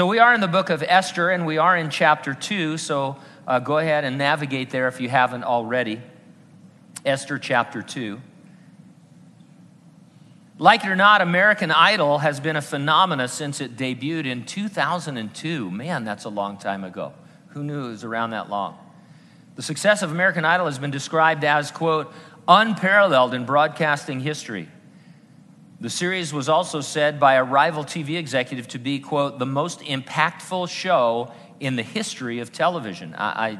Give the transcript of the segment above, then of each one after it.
So we are in the book of Esther, and we are in chapter 2. So uh, go ahead and navigate there if you haven't already. Esther chapter 2. Like it or not, American Idol has been a phenomenon since it debuted in 2002. Man, that's a long time ago. Who knew it was around that long? The success of American Idol has been described as, quote, unparalleled in broadcasting history. The series was also said by a rival TV executive to be, quote, the most impactful show in the history of television. I, I,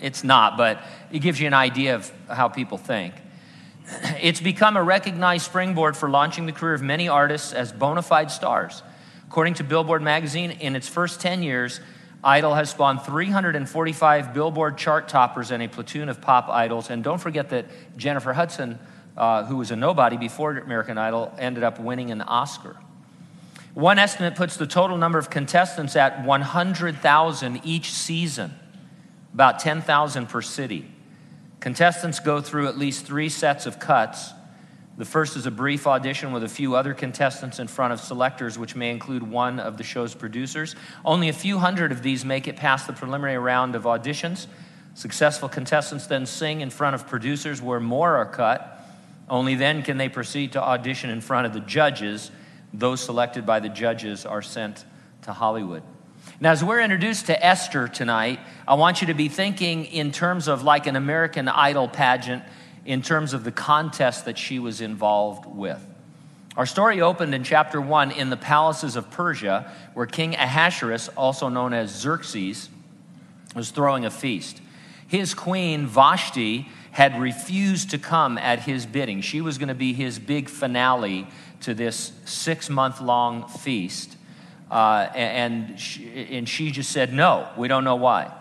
it's not, but it gives you an idea of how people think. It's become a recognized springboard for launching the career of many artists as bona fide stars. According to Billboard magazine, in its first 10 years, Idol has spawned 345 Billboard chart toppers and a platoon of pop idols. And don't forget that Jennifer Hudson uh, who was a nobody before American Idol, ended up winning an Oscar. One estimate puts the total number of contestants at 100,000 each season, about 10,000 per city. Contestants go through at least three sets of cuts. The first is a brief audition with a few other contestants in front of selectors, which may include one of the show's producers. Only a few hundred of these make it past the preliminary round of auditions. Successful contestants then sing in front of producers where more are cut. Only then can they proceed to audition in front of the judges. Those selected by the judges are sent to Hollywood. Now, as we're introduced to Esther tonight, I want you to be thinking in terms of like an American Idol pageant, in terms of the contest that she was involved with. Our story opened in chapter 1 in the palaces of Persia, where King Ahasuerus, also known as Xerxes, was throwing a feast. His queen, Vashti, had refused to come at his bidding. She was going to be his big finale to this six month long feast. Uh, and, she, and she just said, No, we don't know why.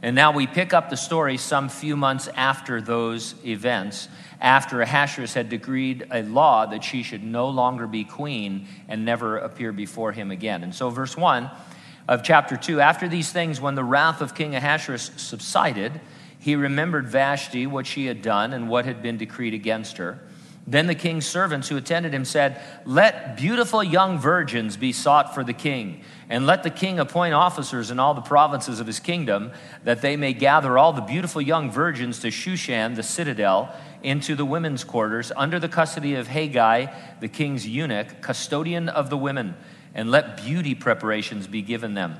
And now we pick up the story some few months after those events, after Ahasuerus had decreed a law that she should no longer be queen and never appear before him again. And so, verse 1 of chapter 2 after these things, when the wrath of King Ahasuerus subsided, he remembered Vashti, what she had done, and what had been decreed against her. Then the king's servants who attended him said, Let beautiful young virgins be sought for the king, and let the king appoint officers in all the provinces of his kingdom, that they may gather all the beautiful young virgins to Shushan, the citadel, into the women's quarters, under the custody of Hegai, the king's eunuch, custodian of the women, and let beauty preparations be given them.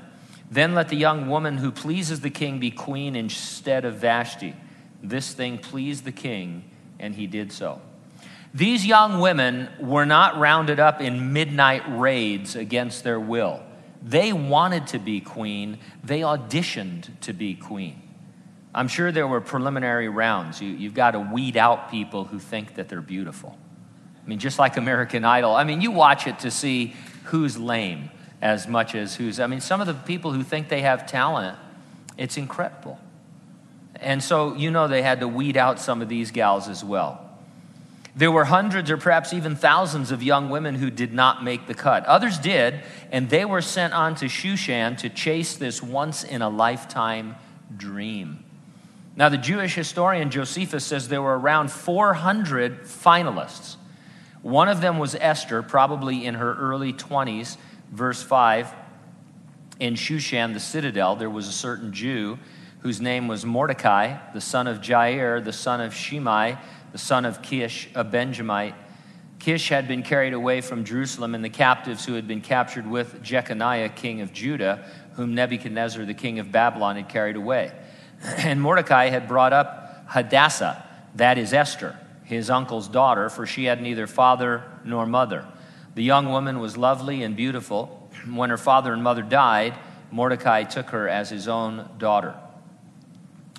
Then let the young woman who pleases the king be queen instead of Vashti. This thing pleased the king, and he did so. These young women were not rounded up in midnight raids against their will. They wanted to be queen, they auditioned to be queen. I'm sure there were preliminary rounds. You, have got to weed out people who think that they're beautiful. I mean, just like American Idol. I mean, you watch it to see who's lame as much as who's. I mean, some of the people who think they have talent, it's incredible. And so, you know, they had to weed out some of these gals as well. There were hundreds or perhaps even thousands of young women who did not make the cut. Others did, and they were sent on to Shushan to chase this once in a lifetime dream. Now, the Jewish historian Josephus says there were around 400 finalists. One of them was Esther, probably in her early 20s, verse 5 in Shushan, the citadel, there was a certain Jew whose name was Mordecai, the son of Jair, the son of Shimei, the son of Kish, a Benjamite. Kish had been carried away from Jerusalem, and the captives who had been captured with Jeconiah, king of Judah, whom Nebuchadnezzar, the king of Babylon, had carried away. And Mordecai had brought up Hadassah, that is Esther, his uncle's daughter, for she had neither father nor mother. The young woman was lovely and beautiful. When her father and mother died, Mordecai took her as his own daughter.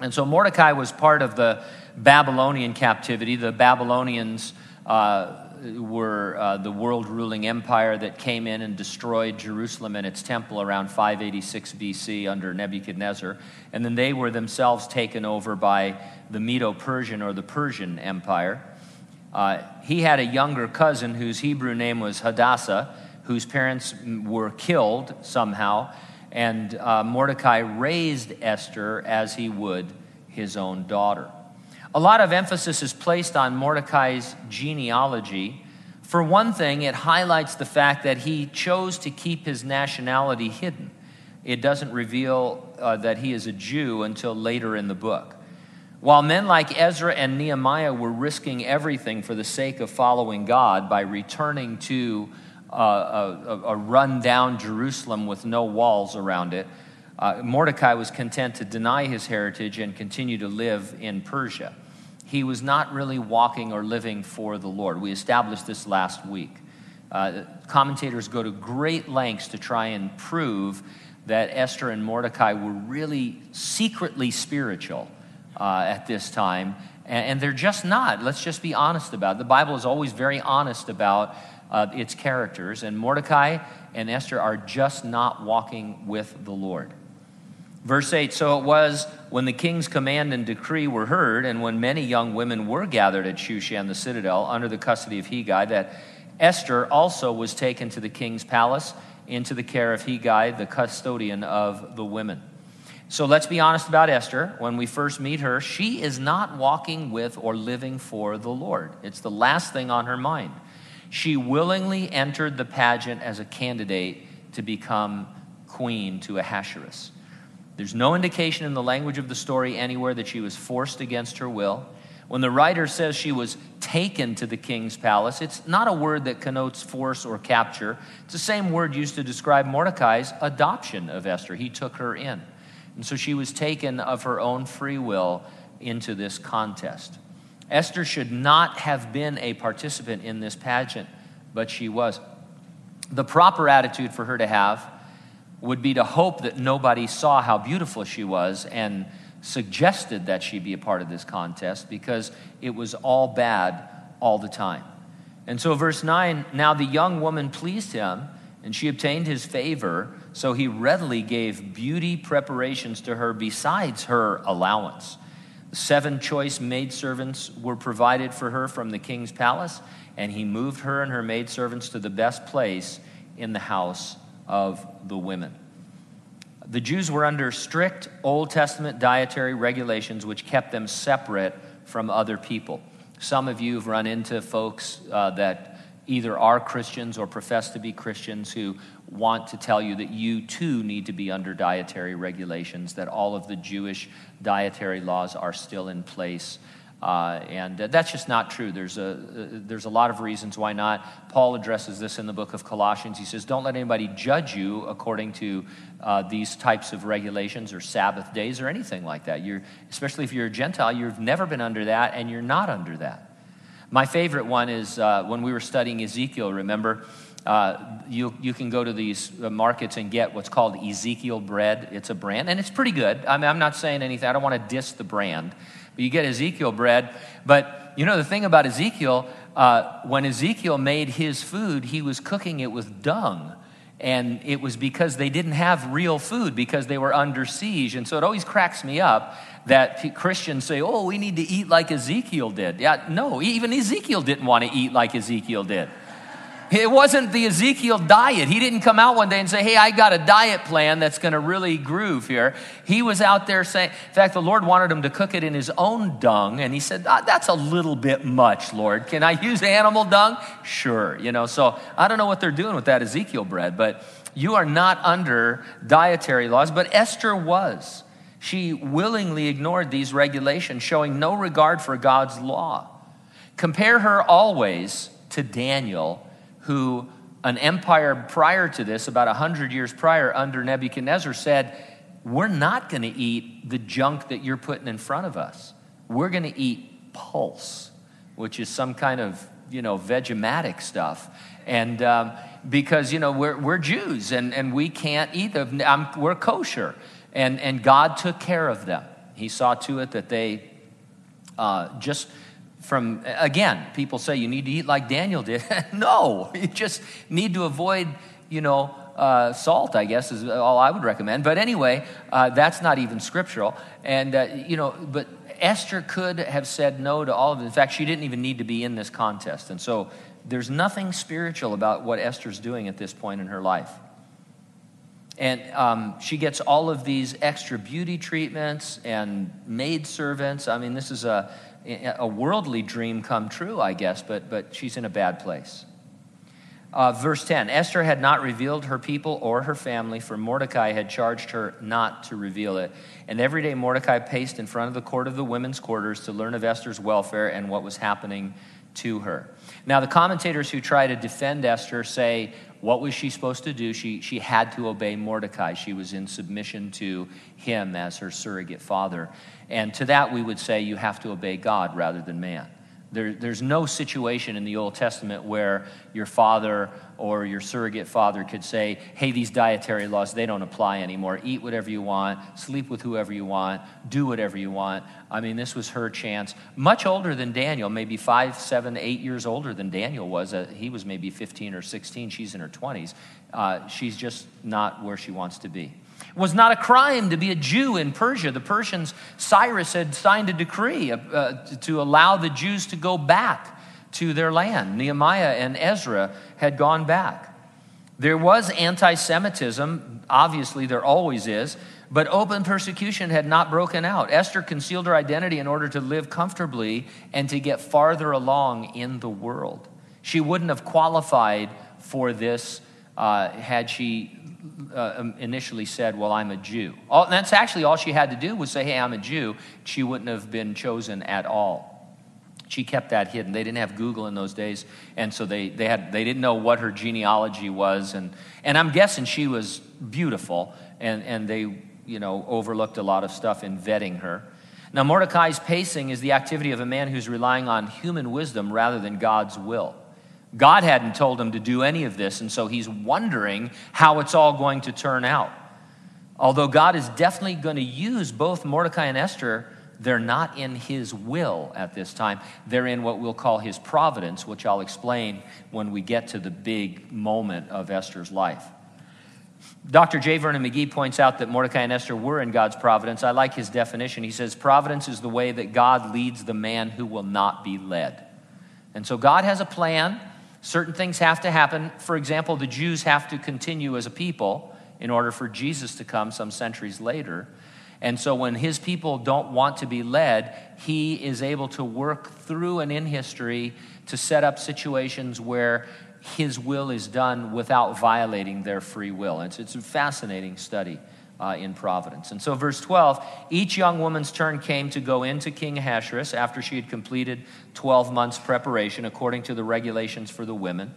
And so Mordecai was part of the Babylonian captivity. The Babylonians uh, were uh, the world ruling empire that came in and destroyed Jerusalem and its temple around 586 BC under Nebuchadnezzar. And then they were themselves taken over by the Medo Persian or the Persian Empire. Uh, he had a younger cousin whose Hebrew name was Hadassah, whose parents were killed somehow, and uh, Mordecai raised Esther as he would his own daughter. A lot of emphasis is placed on Mordecai's genealogy For one thing, it highlights the fact that he chose to keep his nationality hidden. It doesn't reveal uh, that he is a Jew until later in the book. While men like Ezra and Nehemiah were risking everything for the sake of following God by returning to uh, a, a rundown Jerusalem with no walls around it, uh, Mordecai was content to deny his heritage and continue to live in Persia he was not really walking or living for the Lord. We established this last week. Uh, commentators go to great lengths to try and prove that Esther and Mordecai were really secretly spiritual uh, at this time, and, and, they're just not. Let's just be honest about it. The Bible is always very honest about uh, its characters, and Mordecai and Esther are just not walking with the Lord. Verse 8 So it was when the king's command and decree were heard, and when many young women were gathered at Shushan the citadel under the custody of Hegai, that Esther also was taken to the king's palace into the care of Hegai, the custodian of the women. So let's be honest about Esther. When we first meet her, she is not walking with or living for the Lord. It's the last thing on her mind. She willingly entered the pageant as a candidate to become queen to Ahasuerus. There's no indication in the language of the story anywhere that she was forced against her will. When the writer says she was taken to the king's palace, it's not a word that connotes force or capture. It's the same word used to describe Mordecai's adoption of Esther. He took her in. And so she was taken of her own free will into this contest. Esther should not have been a participant in this pageant, but she was. The proper attitude for her to have would be to hope that nobody saw how beautiful she was and suggested that she be a part of this contest because it was all bad all the time. And so, verse 9 now the young woman pleased him, and she obtained his favor, so he readily gave beauty preparations to her besides her allowance. Seven choice maidservants were provided for her from the king's palace, and he moved her and her maidservants to the best place in the house of the women. The Jews were under strict Old Testament dietary regulations which kept them separate from other people. Some of you have run into folks uh, that either are Christians or profess to be Christians who want to tell you that you too need to be under dietary regulations, that all of the Jewish dietary laws are still in place uh, and that's just not true. There's a, uh, there's a lot of reasons why not. Paul addresses this in the book of Colossians. He says, Don't let anybody judge you according to uh, these types of regulations or Sabbath days or anything like that. You're, especially if you're a Gentile, you've never been under that and you're not under that. My favorite one is uh, when we were studying Ezekiel, remember? Uh, you, you can go to these markets and get what's called Ezekiel bread. It's a brand, and it's pretty good. I mean, I'm not saying anything, I don't want to diss the brand but you get Ezekiel bread. But you know, the thing about Ezekiel, uh, when Ezekiel made his food, he was cooking it with dung. And it was because they didn't have real food because they were under siege. And so it always cracks me up that Christians say, oh, we need to eat like Ezekiel did. Yeah, no, even Ezekiel didn't want to eat like Ezekiel did. It wasn't the Ezekiel diet. He didn't come out one day and say, Hey, I got a diet plan that's going to really groove here. He was out there saying, In fact, the Lord wanted him to cook it in his own dung. And he said, ah, That's a little bit much, Lord. Can I use animal dung? Sure. You know, so I don't know what they're doing with that Ezekiel bread, but you are not under dietary laws. But Esther was. She willingly ignored these regulations, showing no regard for God's law. Compare her always to Daniel who an empire prior to this, about 100 years prior, under Nebuchadnezzar, said, We're not going to eat the junk that you're putting in front of us. We're going to eat pulse, which is some kind of, you know, Vegematic stuff. And um, because, you know, we're, we're Jews and, and we can't eat them, we're kosher. And, and God took care of them. He saw to it that they uh, just from, again, people say you need to eat like Daniel did. no, you just need to avoid, you know, uh, salt, I guess, is all I would recommend. But anyway, uh, that's not even scriptural. And, uh, you know, but Esther could have said no to all of it. In fact, she didn't even need to be in this contest. And so there's nothing spiritual about what Esther's doing at this point in her life. And um, she gets all of these extra beauty treatments and maid servants. I mean, this is a, a worldly dream come true, I guess, but, but she's in a bad place. Uh, verse 10 Esther had not revealed her people or her family, for Mordecai had charged her not to reveal it. And every day Mordecai paced in front of the court of the women's quarters to learn of Esther's welfare and what was happening to her. Now, the commentators who try to defend Esther say, what was she supposed to do? She, she had to obey Mordecai. She was in submission to him as her surrogate father. And to that, we would say you have to obey God rather than man. There, there's no situation in the Old Testament where your father or your surrogate father could say, hey, these dietary laws, they don't apply anymore. Eat whatever you want, sleep with whoever you want, do whatever you want. I mean, this was her chance. Much older than Daniel, maybe five, seven, eight years older than Daniel was. Uh, he was maybe 15 or 16. She's in her 20s. Uh, she's just not where she wants to be was not a crime to be a Jew in Persia. The Persians, Cyrus had signed a decree uh, to allow the Jews to go back to their land. Nehemiah and Ezra had gone back. There was anti Semitism, obviously, there always is, but open persecution had not broken out. Esther concealed her identity in order to live comfortably and to get farther along in the world. She wouldn't have qualified for this uh, had she uh, um, initially said, Well, I'm a Jew. All, that's actually all she had to do was say, Hey, I'm a Jew. She wouldn't have been chosen at all. She kept that hidden. They didn't have Google in those days, and so they, they, had, they didn't know what her genealogy was. And, and I'm guessing she was beautiful, and, and they you know, overlooked a lot of stuff in vetting her. Now, Mordecai's pacing is the activity of a man who's relying on human wisdom rather than God's will. God hadn't told him to do any of this, and so he's wondering how it's all going to turn out. Although God is definitely going to use both Mordecai and Esther, they're not in his will at this time. They're in what we'll call his providence, which I'll explain when we get to the big moment of Esther's life. Dr. J. Vernon McGee points out that Mordecai and Esther were in God's providence. I like his definition. He says, Providence is the way that God leads the man who will not be led. And so God has a plan. Certain things have to happen. For example, the Jews have to continue as a people in order for Jesus to come some centuries later. And so when his people don't want to be led, he is able to work through and in history to set up situations where his will is done without violating their free will. It's, it's a fascinating study uh, in providence. And so, verse 12 each young woman's turn came to go into King Ahasuerus after she had completed 12 months' preparation according to the regulations for the women.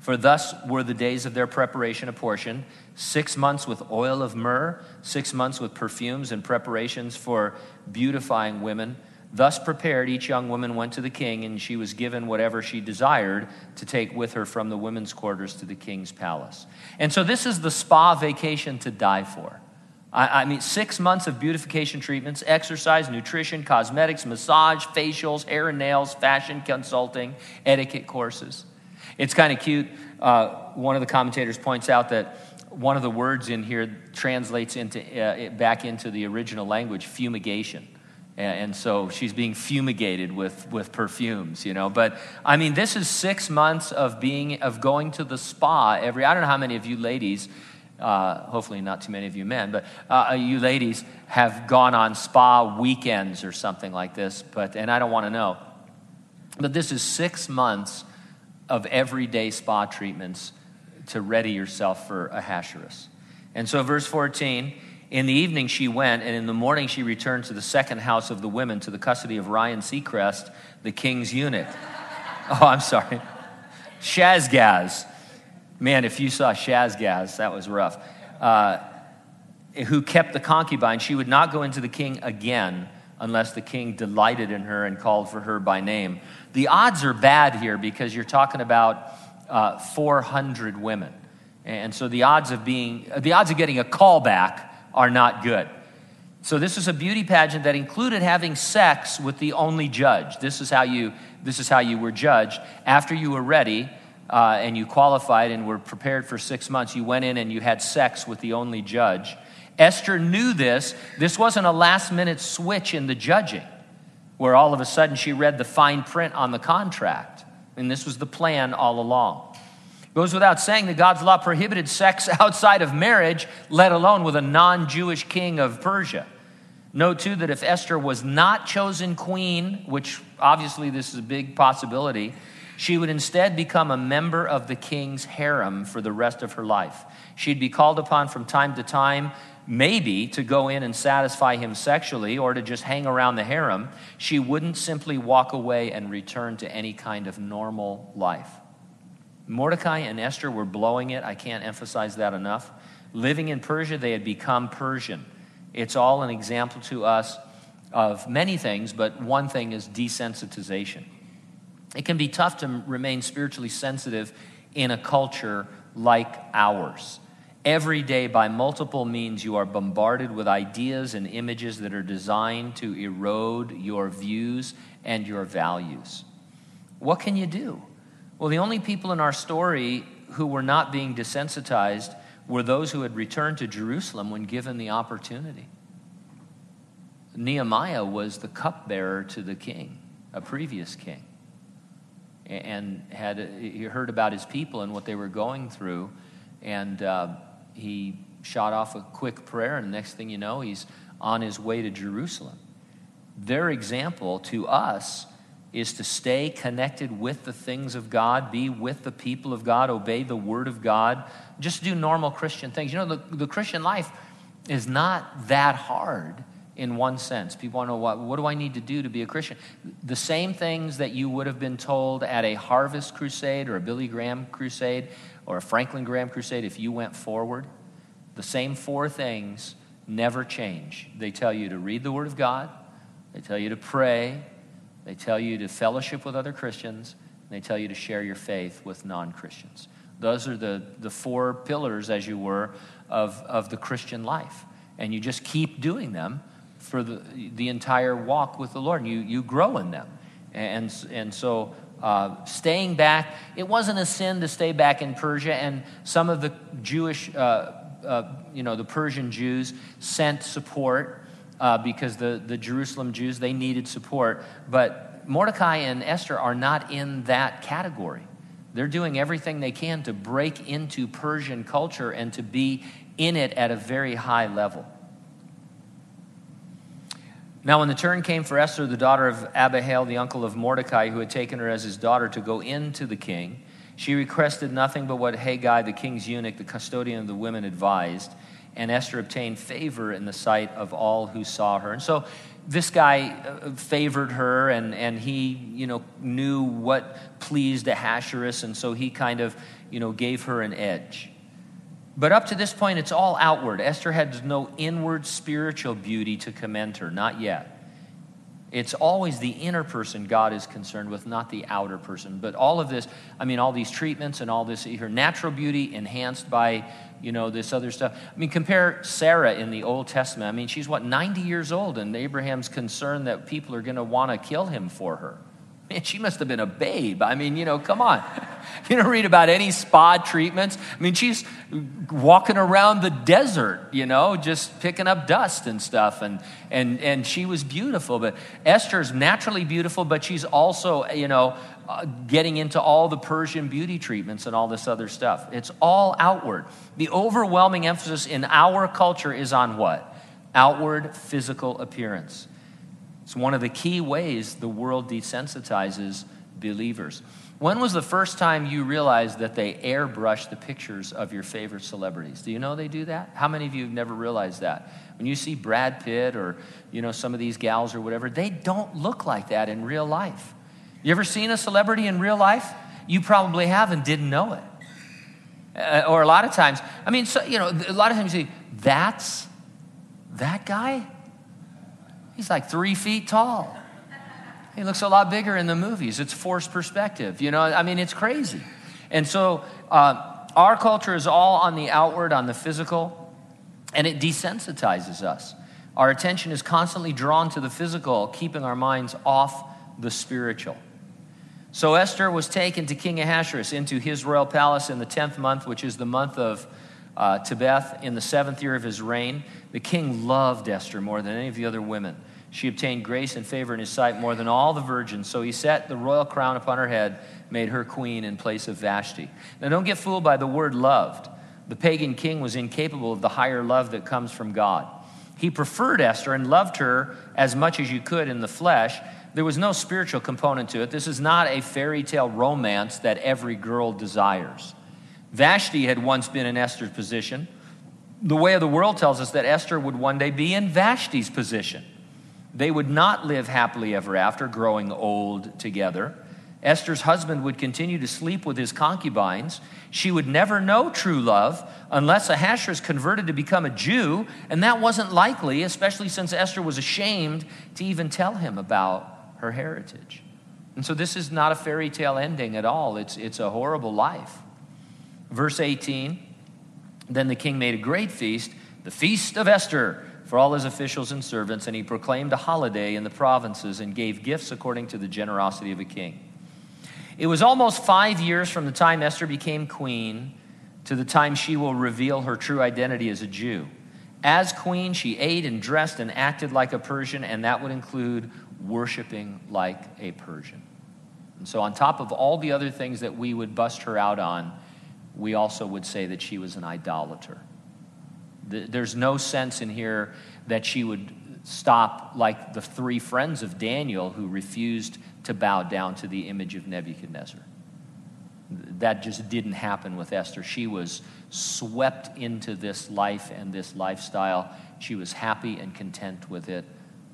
For thus were the days of their preparation apportioned six months with oil of myrrh, six months with perfumes and preparations for beautifying women. Thus prepared, each young woman went to the king, and she was given whatever she desired to take with her from the women's quarters to the king's palace. And so, this is the spa vacation to die for. I, I mean, six months of beautification treatments, exercise, nutrition, cosmetics, massage, facials, hair and nails, fashion consulting, etiquette courses. It's kind of cute. Uh, one of the commentators points out that one of the words in here translates into, uh, back into the original language, fumigation. And so she's being fumigated with, with perfumes, you know. But I mean, this is six months of being of going to the spa every. I don't know how many of you ladies uh, hopefully not too many of you men, but uh, you ladies have gone on spa weekends or something like this, but, and I don't want to know. But this is six months of everyday spa treatments to ready yourself for a Ahasuerus. And so, verse 14 in the evening she went, and in the morning she returned to the second house of the women to the custody of Ryan Seacrest, the king's eunuch. Oh, I'm sorry. Shazgaz, Man, if you saw Shazgaz, that was rough. Uh, who kept the concubine, she would not go into the king again unless the king delighted in her and called for her by name. The odds are bad here because you're talking about uh, 400 women. And so the odds of being, the odds of getting a call back are not good. So this is a beauty pageant that included having sex with the only judge. This is how you, this is how you were judged. After you were ready, uh, and you qualified and were prepared for six months, you went in and you had sex with the only judge. Esther knew this. This wasn't a last minute switch in the judging, where all of a sudden she read the fine print on the contract. And this was the plan all along. It goes without saying that God's law prohibited sex outside of marriage, let alone with a non Jewish king of Persia. Note too that if Esther was not chosen queen, which obviously this is a big possibility, She would instead become a member of the king's harem for the rest of her life. She'd be called upon from time to time, maybe to go in and satisfy him sexually or to just hang around the harem. She wouldn't simply walk away and return to any kind of normal life. Mordecai and Esther were blowing it. I can't emphasize that enough. Living in Persia, they had become Persian. It's all an example to us of many things, but one thing is desensitization. It can be tough to remain spiritually sensitive in a culture like ours. Every day, by multiple means, you are bombarded with ideas and images that are designed to erode your views and your values. What can you do? Well, the only people in our story who were not being desensitized were those who had returned to Jerusalem when given the opportunity. Nehemiah was the cupbearer to the king, a previous king and had he heard about his people and what they were going through, and uh, he shot off a quick prayer, and next thing you know, he's on his way to Jerusalem. Their example to us is to stay connected with the things of God, be with the people of God, obey the word of God, just do normal Christian things. You know, the, the Christian life is not that hard in one sense. People want to know what, what do I need to do to be a Christian? The same things that you would have been told at a harvest crusade or a Billy Graham crusade or a Franklin Graham crusade if you went forward, the same four things never change. They tell you to read the Word of God, they tell you to pray, they tell you to fellowship with other Christians, and they tell you to share your faith with non Christians. Those are the, the four pillars, as you were, of, of the Christian life. And you just keep doing them for the, the entire walk with the Lord. You, you grow in them. And, and so uh, staying back, it wasn't a sin to stay back in Persia. And some of the Jewish, uh, uh, you know, the Persian Jews sent support uh, because the, the Jerusalem Jews, they needed support. But Mordecai and Esther are not in that category. They're doing everything they can to break into Persian culture and to be in it at a very high level. Now, when the turn came for Esther, the daughter of Abihail, the uncle of Mordecai, who had taken her as his daughter, to go in to the king, she requested nothing but what Hegai, the king's eunuch, the custodian of the women, advised. And Esther obtained favor in the sight of all who saw her. And so this guy uh, favored her, and, and he, you know, knew what pleased Ahasuerus, and so he kind of, you know, gave her an edge. But up to this point, it's all outward. Esther has no inward spiritual beauty to commend her, not yet. It's always the inner person God is concerned with, not the outer person. But all of this, I mean, all these treatments and all this, her natural beauty enhanced by, you know, this other stuff. I mean, compare Sarah in the Old Testament. I mean, she's what, 90 years old, and Abraham's concerned that people are going to want to kill him for her. Man, she must have been a babe. I mean, you know, come on. You don't read about any spa treatments. I mean, she's walking around the desert, you know, just picking up dust and stuff. And, and, and she was beautiful. But Esther's naturally beautiful, but she's also, you know, uh, getting into all the Persian beauty treatments and all this other stuff. It's all outward. The overwhelming emphasis in our culture is on what? Outward physical appearance. It's one of the key ways the world desensitizes believers. When was the first time you realized that they airbrush the pictures of your favorite celebrities? Do you know they do that? How many of you have never realized that? When you see Brad Pitt or you know some of these gals or whatever, they don't look like that in real life. You ever seen a celebrity in real life? You probably have and didn't know it. Uh, or a lot of times, I mean, so, you know, a lot of times you see, that's that guy? He's like three feet tall. He looks a lot bigger in the movies. It's forced perspective. You know, I mean, it's crazy. And so uh, our culture is all on the outward, on the physical, and it desensitizes us. Our attention is constantly drawn to the physical, keeping our minds off the spiritual. So Esther was taken to King Ahasuerus into his royal palace in the 10th month, which is the month of uh, Tebeth, in the seventh year of his reign. The king loved Esther more than any of the other women. She obtained grace and favor in his sight more than all the virgins. So he set the royal crown upon her head, made her queen in place of Vashti. Now, don't get fooled by the word loved. The pagan king was incapable of the higher love that comes from God. He preferred Esther and loved her as much as you could in the flesh, there was no spiritual component to it. This is not a fairy tale romance that every girl desires. Vashti had once been in Esther's position. The way of the world tells us that Esther would one day be in Vashti's position. They would not live happily ever after, growing old together. Esther's husband would continue to sleep with his concubines. She would never know true love unless Ahasuerus converted to become a Jew, and that wasn't likely, especially since Esther was ashamed to even tell him about her heritage. And so this is not a fairy tale ending at all, it's, it's a horrible life. Verse 18 Then the king made a great feast, the feast of Esther for all his officials and servants, and he proclaimed a holiday in the provinces and gave gifts according to the generosity of a king. It was almost five years from the time Esther became queen to the time she will reveal her true identity as a Jew. As queen, she ate and dressed and acted like a Persian, and that would include worshiping like a Persian. And so, on top of all the other things that we would bust her out on, we also would say that she was an idolater. There's no sense in here that she would stop like the three friends of Daniel who refused to bow down to the image of Nebuchadnezzar. That just didn't happen with Esther. She was swept into this life and this lifestyle. She was happy and content with it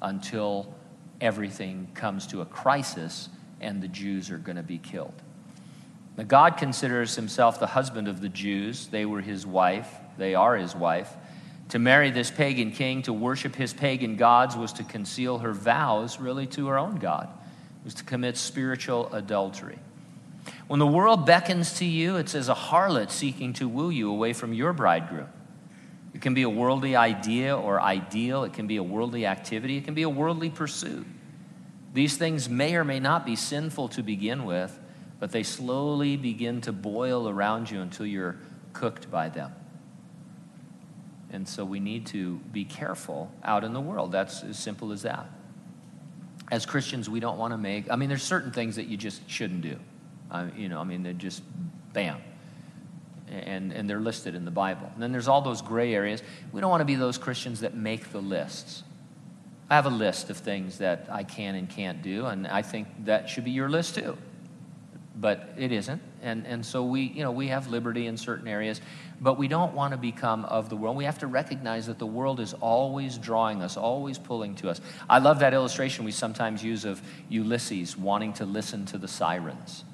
until everything comes to a crisis and the Jews are going to be killed. Now, God considers himself the husband of the Jews. They were his wife, they are his wife. To marry this pagan king, to worship his pagan gods, was to conceal her vows really to her own God, it was to commit spiritual adultery. When the world beckons to you, it's as a harlot seeking to woo you away from your bridegroom. It can be a worldly idea or ideal, it can be a worldly activity, it can be a worldly pursuit. These things may or may not be sinful to begin with, but they slowly begin to boil around you until you're cooked by them. And so we need to be careful out in the world. That's as simple as that. As Christians, we don't want to make, I mean, there's certain things that you just shouldn't do. You know, I mean, they're just bam. And, and they're listed in the Bible. And then there's all those gray areas. We don't want to be those Christians that make the lists. I have a list of things that I can and can't do, and I think that should be your list too but it isn't. And, and so we, you know, we have liberty in certain areas, but we don't want to become of the world. We have to recognize that the world is always drawing us, always pulling to us. I love that illustration we sometimes use of Ulysses wanting to listen to the sirens,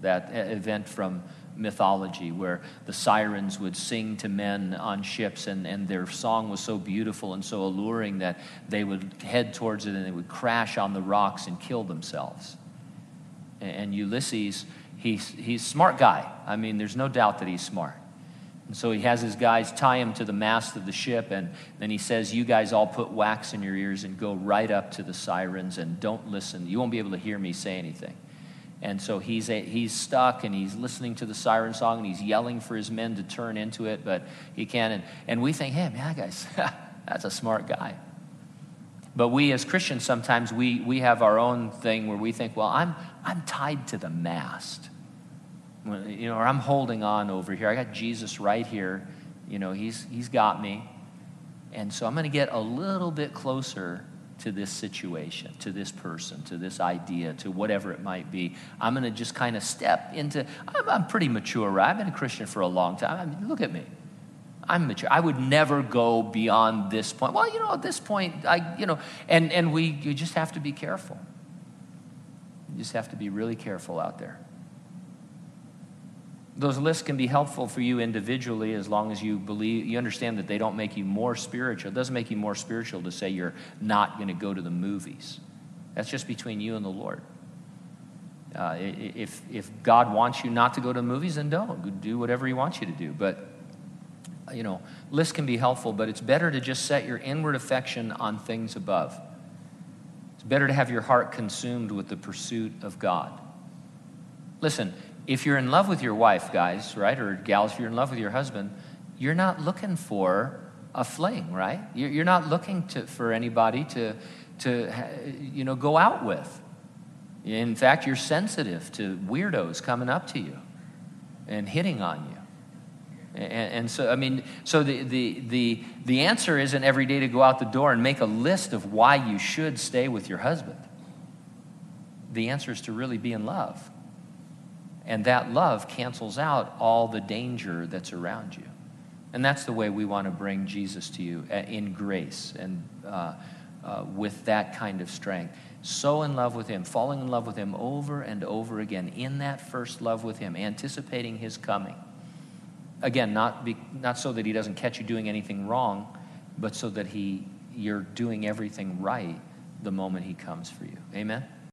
that event from mythology where the sirens would sing to men on ships and, and their song was so beautiful and so alluring that they would head towards it and they would crash on the rocks and kill themselves and Ulysses, he's, he's smart guy. I mean, there's no doubt that he's smart. And so he has his guys tie him to the mast of the ship, and then he says, You guys all put wax in your ears and go right up to the sirens and don't listen. You won't be able to hear me say anything. And so he's, a, he's stuck and he's listening to the siren song and he's yelling for his men to turn into it, but he can't. And, and we think, Hey, man, that guy's, that's a smart guy. But we as Christians, sometimes we, we have our own thing where we think, well, I'm, I'm tied to the mast. You know, or I'm holding on over here. I got Jesus right here. You know, he's, he's got me. And so I'm going to get a little bit closer to this situation, to this person, to this idea, to whatever it might be. I'm going to just kind of step into, I'm, I'm pretty mature, right? I've been a Christian for a long time. I mean, look at me. I'm mature. I would never go beyond this point. Well, you know, at this point, I, you know, and, and we, you just have to be careful. You just have to be really careful out there. Those lists can be helpful for you individually as long as you believe, you understand that they don't make you more spiritual. It doesn't make you more spiritual to say you're not going to go to the movies. That's just between you and the Lord. Uh, if, if God wants you not to go to the movies, then don't. Do whatever He wants you to do. But you know, lists can be helpful, but it's better to just set your inward affection on things above. It's better to have your heart consumed with the pursuit of God. Listen, if you're in love with your wife, guys, right, or gals, if you're in love with your husband, you're not looking for a fling, right? You're not looking to, for anybody to, to, you know, go out with. In fact, you're sensitive to weirdos coming up to you and hitting on you. And, and, so, I mean, so the, the, the, the answer isn't every day to go out the door and make a list of why you should stay with your husband. the answer is to really be in love. And that love cancels out all the danger that's around you. And that's the way we want to bring Jesus to you uh, in grace and uh, uh, with that kind of strength. So in love with Him, falling in love with Him over and over again, in that first love with Him, anticipating His coming. Again, not, be, not so that He doesn't catch you doing anything wrong, but so that he, you're doing everything right the moment He comes for you. Amen?